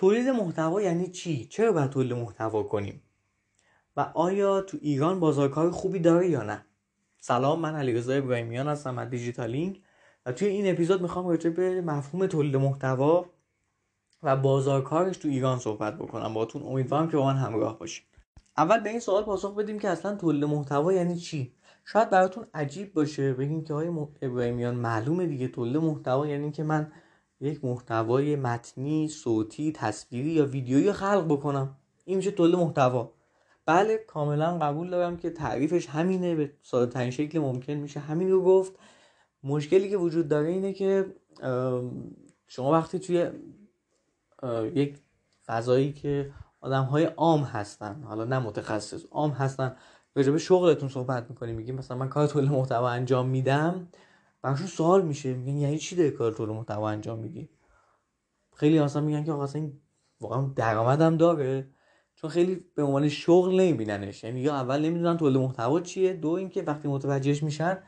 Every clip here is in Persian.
تولید محتوا یعنی چی؟ چرا باید تولید محتوا کنیم؟ و آیا تو ایران بازارکار خوبی داره یا نه؟ سلام من علیرضا ابراهیمیان هستم از دیجیتالینگ و توی این اپیزود می‌خوام راجع به مفهوم تولید محتوا و بازارکارش تو ایران صحبت بکنم. باتون امیدوارم که با من همراه باشید اول به این سوال پاسخ بدیم که اصلا تولید محتوا یعنی چی؟ شاید براتون عجیب باشه بگیم که های ابراهیمیان معلومه دیگه تولید محتوا یعنی که من یک محتوای متنی صوتی تصویری یا ویدیویی خلق بکنم. این میشه تولید محتوا. بله کاملا قبول دارم که تعریفش همینه. به ساده ترین شکل ممکن میشه. همین رو گفت. مشکلی که وجود داره اینه که شما وقتی توی یک فضایی که آدم های عام هستن حالا نه متخصص عام هستن راجع به شغلتون صحبت می‌کنیم میگیم مثلا من کار تولید محتوا انجام میدم. براشون سوال میشه میگن یعنی چی داری کار تولید محتوا انجام میدی؟ خیلی اصلا میگن که آقا این واقعا درآمدم داره. چون خیلی به عنوان شغل نمیبیننش. یعنی یا اول نمی‌دونن تولید محتوا چیه دو اینکه وقتی متوجهش میشن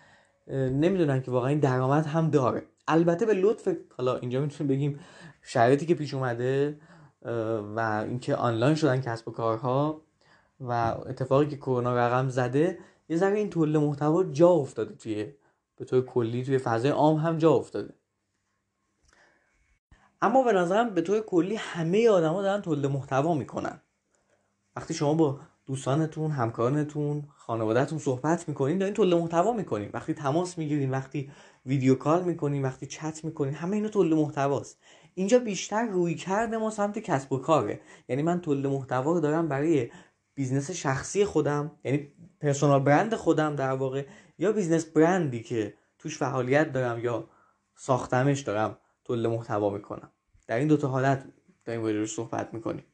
نمی‌دونن که واقعا این درآمد هم داره. البته به لطف حالا اینجا می‌تونیم بگیم شرایطی که پیش اومده و اینکه آنلاین شدن کسب و کارها و اتفاقی که کرونا رقم زده یه ذره این تولید محتوا جا افتاده توی به طور کلی توی فضای عام هم جا افتاده. اما به نظرم به طور کلی همه آدما دارن تولید محتوا می‌کنن. وقتی شما با دوستانتون همکارانتون خانوادهتون صحبت می‌کنین دارین تولید محتوا می‌کنین. وقتی تماس می‌گیرین وقتی ویدیو کال می‌کنین وقتی چت می‌کنین همه اینا تولید محتواست. اینجا بیشتر روی کرده ما سمت کسب و کاره. یعنی من تولید محتوا رو دارم برای business شخصی خودم یعنی personal brand خودم در واقع. یا business brand ی که توش فعالیت دارم یا ساختمش دارم تولید محتوا می‌کنم. در این دوتا حالت داریم راجعش صحبت می‌کنیم.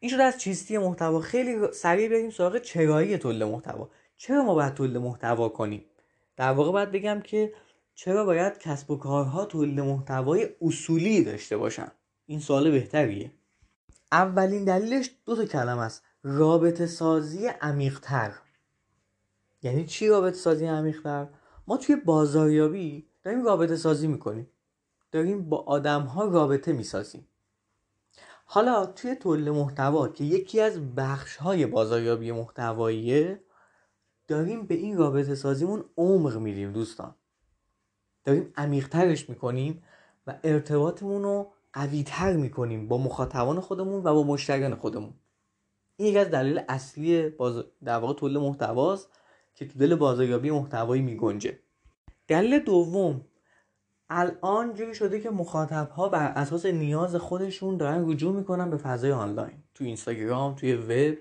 این شده از چیستی محتوا. خیلی سریع بریم سراغ چرایی تولید محتوا. چرا ما باید تولید محتوا کنیم؟ در واقع باید بگم که چرا باید کسب و کارها تولید محتوای اصولی داشته باشن؟ این سوال بهتریه. اولین دلیلش دو تا کلمه است. رابطه سازی عمیقتر. یعنی چی رابطه سازی عمیقتر ما توی بازاریابی داریم رابطه سازی می‌کنیم. داریم با آدم ها رابطه می‌سازیم. حالا توی تولید محتوا که یکی از بخش های بازاریابی محتواییه داریم به این رابطه سازیمون عمق میدیم دوستان. داریم عمیقترش می‌کنیم و ارتباطمون رو قویتر می‌کنیم با مخاطبان خودمون و با مشتریان خودمون. این یکی از دلیل اصلی باز... در واقع تولید محتواست. که تو دل بازاریابی محتوایی میگنجه. دلیل دوم الان جوری شده که مخاطب ها بر اساس نیاز خودشون دارن رجوع می‌کنن به فضای آنلاین تو اینستاگرام توی وب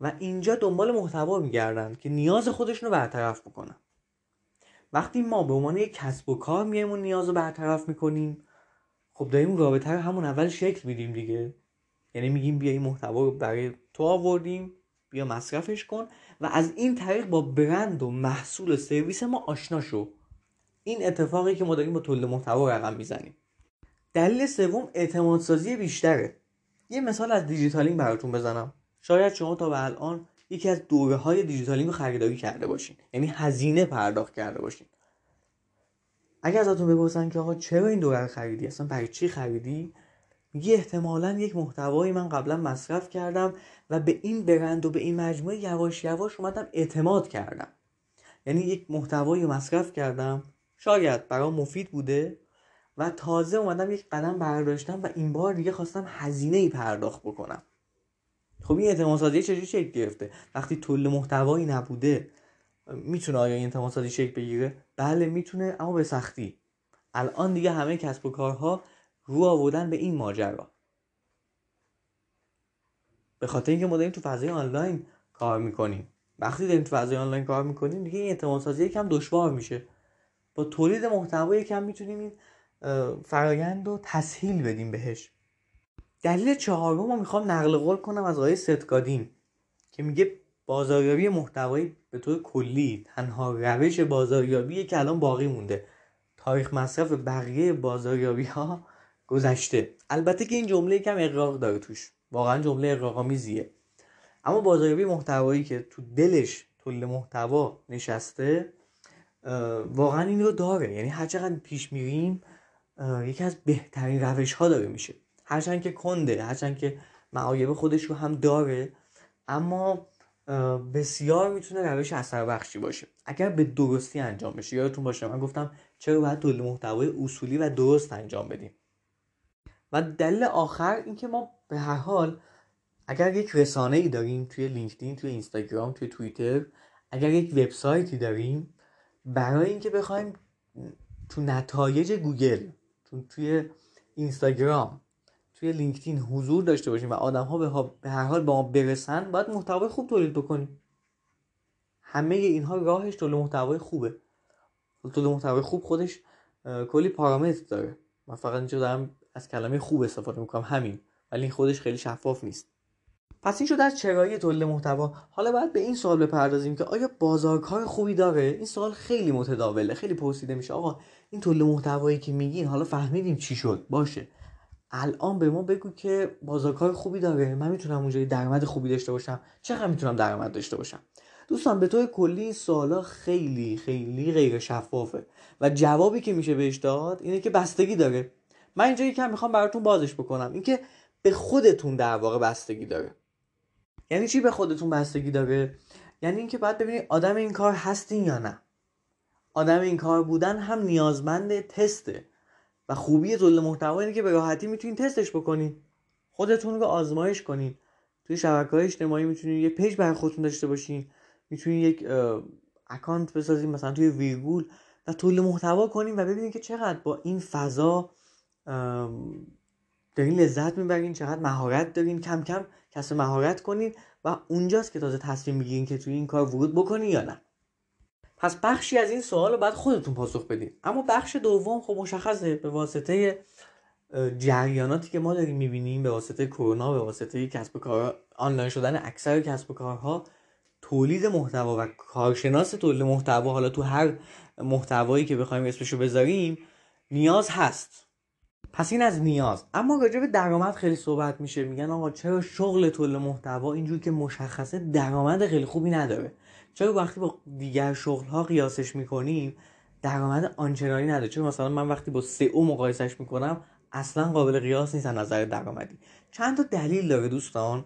و اینجا دنبال محتوا میگردن که نیاز خودشون رو برطرف بکنن. وقتی ما به عنوان یک کسب و کار میایم اون نیاز رو برطرف می‌کنیم خب داریم رابطه رو همون اول شکل میدیم دیگه. یعنی میگیم بیا این محتوا رو برای تو آوردیم بیا مصرفش کن. و از این طریق با برند و محصول و سرویس ما آشنا شو. این اتفاقی که ما داریم با تولید محتوا رقم می‌زنیم. دلیل سوم اعتماد سازی بیشتره. یه مثال از دیجیتالینگ براتون بزنم. شاید شما تا به الان یکی از دوره های دیجیتالینگ رو خریداری کرده باشین. یعنی هزینه پرداخت کرده باشین. اگر ازتون بپرسن که آقا چرا این دوره رو خریدی؟ اصلا برای چی خریدی؟ میگی احتمالا یک محتوایی من قبلا مصرف کردم و به این برند و به این مجموعه یواش یواش اومدم اعتماد کردم. یعنی یک محتوایی مصرف کردم. شاید برام مفید بوده و تازه اومدم یک قدم برداشتم و این بار دیگه خواستم هزینه ای پرداخت بکنم. خب این اعتماد سازی چجوری شکل گرفته؟ وقتی تولید محتوایی نبوده می‌تونه آیا این اعتماد سازی شکل بگیره؟ بله می‌تونه اما به سختی. الان دیگه همه کسب و کارها رو آوردن به این ماجرا. به خاطر اینکه ما داریم تو فضای آنلاین کار می‌کنیم. وقتی داریم تو فضای آنلاین کار می‌کنیم دیگه این اعتماد سازی یکم دشوار میشه. با تولید محتوا یکم می‌تونیم این فرایند رو تسهیل بدیم بهش. دلیل چهارم رو می‌خوام نقل قول کنم از آقای ستگادین که میگه بازاریابی محتوایی به طور کلی تنها روش بازاریابی که الان باقی مونده. تاریخ مصرف بقیه بازاریابی ها گذشته. البته که این جمله یکم اقراق داره توش. واقعا جمله اقراق‌آمیزیه اما بازاریابی محتوایی که تو دلش تولید محتوا نشسته واقعا این رو داره. یعنی هر چقدر پیش میریم یکی از بهترین روش ها داره میشه. هرچند که کنده هرچند که معایب خودش رو هم داره اما بسیار می‌تونه روش اثر بخشی باشه. اگر به درستی انجام بشه یادتون باشه من گفتم چرا باید تولید محتوای اصولی و درست انجام بدیم؟ و دلیل آخر اینکه ما به هر حال اگر یک رسانه ای داریم توی لینکدین توی اینستاگرام توی توییتر اگر یک وبسایتی داریم برای اینکه بخوایم تو نتایج گوگل تو توی اینستاگرام توی لینکدین حضور داشته باشیم و آدم ها به هر حال به ما برسن باید محتوای خوب تولید بکنیم. همه اینها راهش تولید محتوای خوبه. تولید محتوای خوب خودش کلی پارامتر داره. من فقط اینجا دارم از کلمه خوب استفاده می‌کنم همین. ولی این خودش خیلی شفاف نیست. پس این شده از چرایی تولید محتوا. حالا باید به این سوال بپردازیم که آیا بازارکار خوبی داره؟ این سوال خیلی متداوله خیلی پرسیده میشه. آقا این تولید محتوایی که میگین حالا فهمیدیم چی شد؟ باشه. الان به ما بگو که بازارکار خوبی داره. من می‌تونم اونجا درآمد خوبی داشته باشم. چقدر می‌تونم درآمد داشته باشم؟ دوستان به طور کلی این سوالا خیلی خیلی غیر شفافه. و جوابی که میشه بهش داد اینه که بستگی داره. من اینجا یکم می‌خوام براتون بازش بکنم. اینکه به خودتون در واقع بستگی داره. یعنی چی به خودتون بستگی داره؟ یعنی اینکه باید ببینید آدم این کار هستین یا نه. آدم این کار بودن هم نیازمند تسته و خوبی تولید محتوا اینه که به راحتی می‌تونید تستش بکنید خودتون رو آزمایش کنید توی شبکه های اجتماعی می‌تونید یه page برای خودتون داشته باشین. می‌تونید یک account بسازید مثلا توی ویرگول و تولید محتوا کنید و ببینید که چقدر با این فضا دارین لذت می‌برین چقدر مهارت دارین. کم کم کسب مهارت کنین و اونجاست که تازه تصمیم می‌گیرین که توی این کار ورود بکنین یا نه. پس بخشی از این سوال رو باید خودتون پاسخ بدین. اما بخش دوم خب مشخصه به واسطه جریاناتی که ما داریم می‌بینیم به واسطه کرونا به واسطه کسب کار آنلاین شدن اکثر کسب کارها تولید محتوا و کارشناس تولید محتوا. حالا تو هر محتوایی که بخوایم اسمشو بذاریم نیاز هست. پس این از نیاز. اما راجع به درآمد خیلی صحبت میشه. میگن آقا چرا شغل تولید محتوا اینجور که مشخصه درآمد خیلی خوبی نداره؟ چرا وقتی با دیگر شغل ها قیاسش می‌کنیم درآمد آنچنانی نداره؟ چون مثلا من وقتی با سه او مقایسش می‌کنم اصلا قابل قیاس نیست نظر درآمدی. چند تا دلیل داره دوستان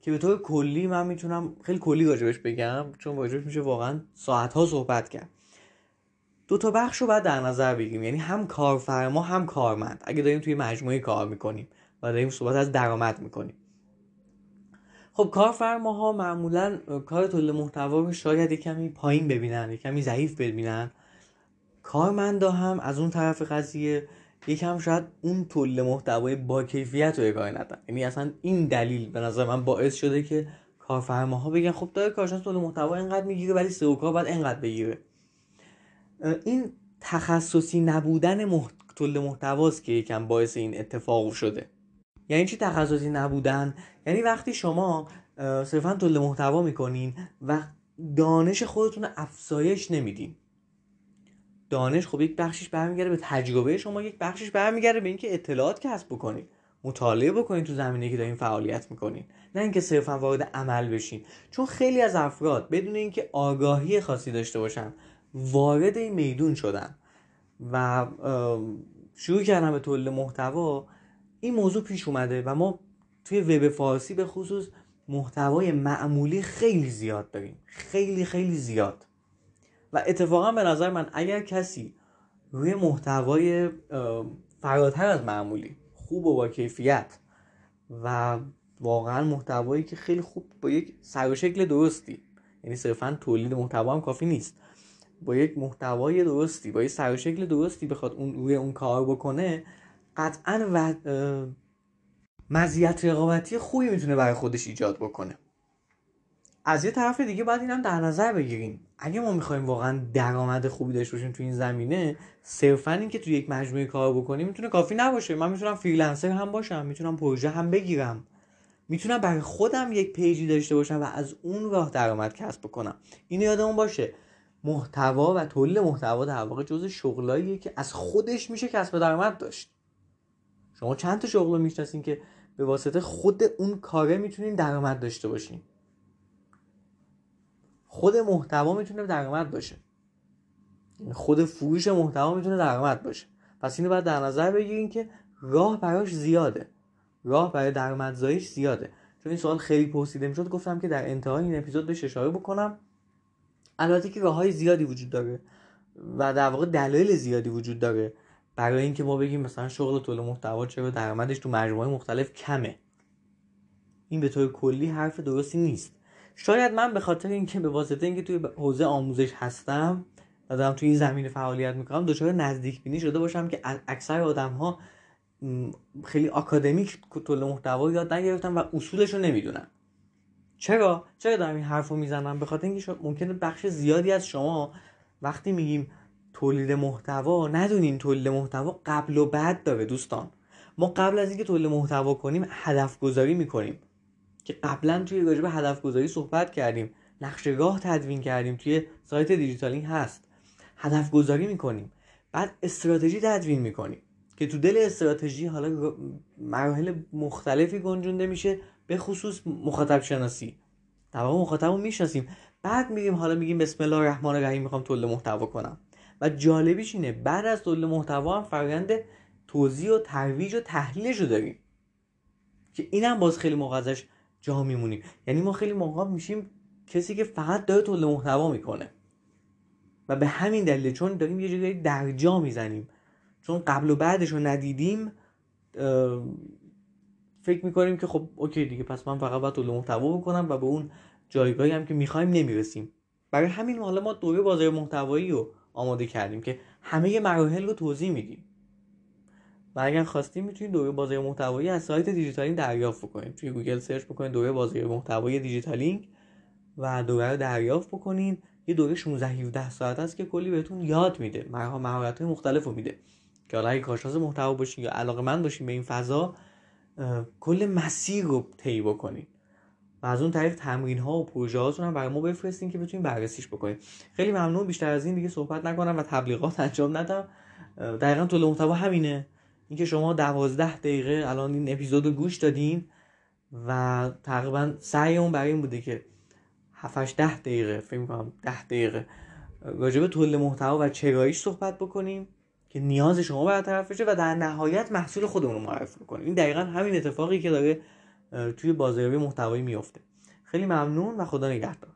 که به طور کلی من می‌تونم خیلی کلی راجبش بگم چون راجبش میشه واقعا ساعت ها صحبت کرد. دو تا بخش رو باید در نظر بگیریم. یعنی هم کارفرما هم کارمند. اگه داریم توی مجموعه کار می‌کنیم و داریم صحبت از درآمد می‌کنیم. خب کارفرماها معمولا کار تولید محتوا رو شاید کمی پایین ببینن کمی ضعیف ببینن. کارمندا هم از اون طرف قضیه یکم شاید اون تولید محتوای با کیفیت رو ارائه ندن. یعنی اصلا این دلیل به نظر من باعث شده که کارفرماها بگن خب داره کارشناس تولید محتوا اینقدر می‌گیره ولی سئو کار باید اینقدر بگیره. این تخصصی نبودن. تولید محتواست که یکم باعث این اتفاق شده. یعنی چی تخصصی نبودن؟ یعنی وقتی شما صرفا تولید محتوا می‌کنین و دانش خودتون افزایش نمیدین. دانش خب یک بخشش برمیگرده به تجربه شما یک بخشش برمیگرده به اینکه اطلاعات کسب بکنید مطالعه بکنید تو زمینه که دارین فعالیت می‌کنین. نه اینکه صرفا وارد عمل بشین. چون خیلی از افراد بدون اینکه آگاهی خاصی داشته باشن وارد این میدون شدن و شروع کردن به تولید محتوا. این موضوع پیش اومده و ما توی وب فارسی به خصوص محتوای معمولی خیلی زیاد داریم. خیلی خیلی زیاد. و اتفاقا به نظر من اگر کسی روی محتوای فراتر از معمولی خوب و با کیفیت و واقعا محتوایی که خیلی خوب با یک سر و شکل درستی یعنی صرفا تولید محتوا هم کافی نیست با یک محتوای درستی با یک سر و شکل درستی بخواد اون روی اون کار بکنه قطعا و مزیت رقابتی خوبی می‌تونه برای خودش ایجاد بکنه. از یه طرف دیگه باید اینم در نظر بگیریم. اگه ما می‌خوایم واقعا درآمد خوبی داشته باشیم تو این زمینه صرفا اینکه تو یک مجموعه کار بکنیم می‌تونه کافی نباشه. من می‌تونم freelancer هم باشم می‌تونم پروژه هم بگیرم. می‌تونم برای خودم یک page ی داشته باشم و از اون راه درآمد کسب بکنم. این یادمون باشه. محتوا و تولید محتوا در واقع جزء شغلاییه که از خودش میشه کسب درآمد داشت. شما چند تا شغل رو می‌شناسین که به واسطه خود اون کاره می‌تونین درآمد داشته باشین. خود محتوا می‌تونه درآمد باشه. یعنی خود فروش محتوا می‌تونه درآمد باشه. پس اینو باید در نظر بگیرین که راه براش زیاده. راه برای درآمدزاییش زیاده. چون این سوال خیلی پرسیده می‌شد گفتم که در انتهای این اپیزود بهش اشاره بکنم. البته که راه های زیادی وجود داره و در واقع دلایل زیادی وجود داره. برای اینکه ما بگیم مثلا شغل تولید محتوا چرا درآمدش تو مجموعه مختلف کمه. این به طور کلی حرف درستی نیست. شاید من به خاطر اینکه به واسطه اینکه توی حوزه آموزش هستم و دارم توی این زمینه فعالیت می‌کنم دچار نزدیک بینی شده باشم که اکثر آدم ها خیلی آکادمیک تولید محتوا یاد نگرفتن و اصولش رو نمی‌دونن. چرا؟ چرا دارم این حرف رو می‌زنم؟ به خاطر اینکه ممکنه بخش زیادی از شما وقتی میگیم تولید محتوا ندونین تولید محتوا قبل و بعد داره دوستان. ما قبل از اینکه تولید محتوا کنیم هدف گذاری می‌کنیم. که قبلا توی راجع هدف گذاری صحبت کردیم. نقشه راه تدوین کردیم. توی سایت دیجیتالینگ هست. هدف گذاری می‌کنیم. بعد استراتژی تدوین می‌کنیم. که تو دل استراتژی حالا مراحل مختلفی گنجونده میشه. به خصوص مخاطب شناسی در واقع مخاطب رو می‌شناسیم. بعد میگیم حالا میگیم بسم الله الرحمن الرحیم می‌خوام تولید محتوا کنم. و جالبیش اینه بعد از تولید محتوا هم فرآیند توضیح و ترویج و تحلیلش رو داریم. که اینم باز خیلی موقع ازش جا میمونیم. یعنی ما خیلی موقع میشیم کسی که فقط داره تولید محتوا می‌کنه. و به همین دلیل چون داریم یه جایی در جا می‌زنیم. چون قبل و بعدش رو ندیدیم فکر می‌کنیم که خب okay دیگه پس من فقط باید تولید محتوا بکنم و به اون جایگاهی هم که می‌خوایم نمی‌رسیم. برای همین حالا ما دوره بازاریابی محتوایی رو آماده کردیم که همه مراحل رو توضیح میدیم. و اگر خواستیم می‌تونید دوره بازاریابی محتوایی از سایت دیجیتالینگ دریافت بکنید توی گوگل search بکنید دوره بازاریابی محتوایی دیجیتالینگ و دوره رو دریافت بکنید یه دوره 16 17 ساعت است که کلی بهتون یاد میده. مهارت های مختلف رو میده. که حالا اگه کارشناس محتوا باشین یا علاقه من باشین به این فضا کل مسیر رو طی بکنید و از اون طریق تمرین ها و پروژه هاتون هم برای ما بفرستین که بتونیم بررسیش بکنید خیلی ممنون بیشتر از این دیگه صحبت نکنم و تبلیغات انجام ندم. دقیقا طول محتوا همینه. اینکه شما دوازده دقیقه الان این اپیزود رو گوش دادین و تقریبا سعی اون برای این بوده که 7 ده دقیقه فکر می‌کنم ده دقیقه راجع به تولید محتوا و چراییش صحبت بکنیم. که نیاز شما برطرف بشه و در نهایت محصول خودمون رو معرفی کنیم این دقیقا همین اتفاقی که داره توی بازاریابی محتوایی میفته خیلی ممنون و خدا نگهدار.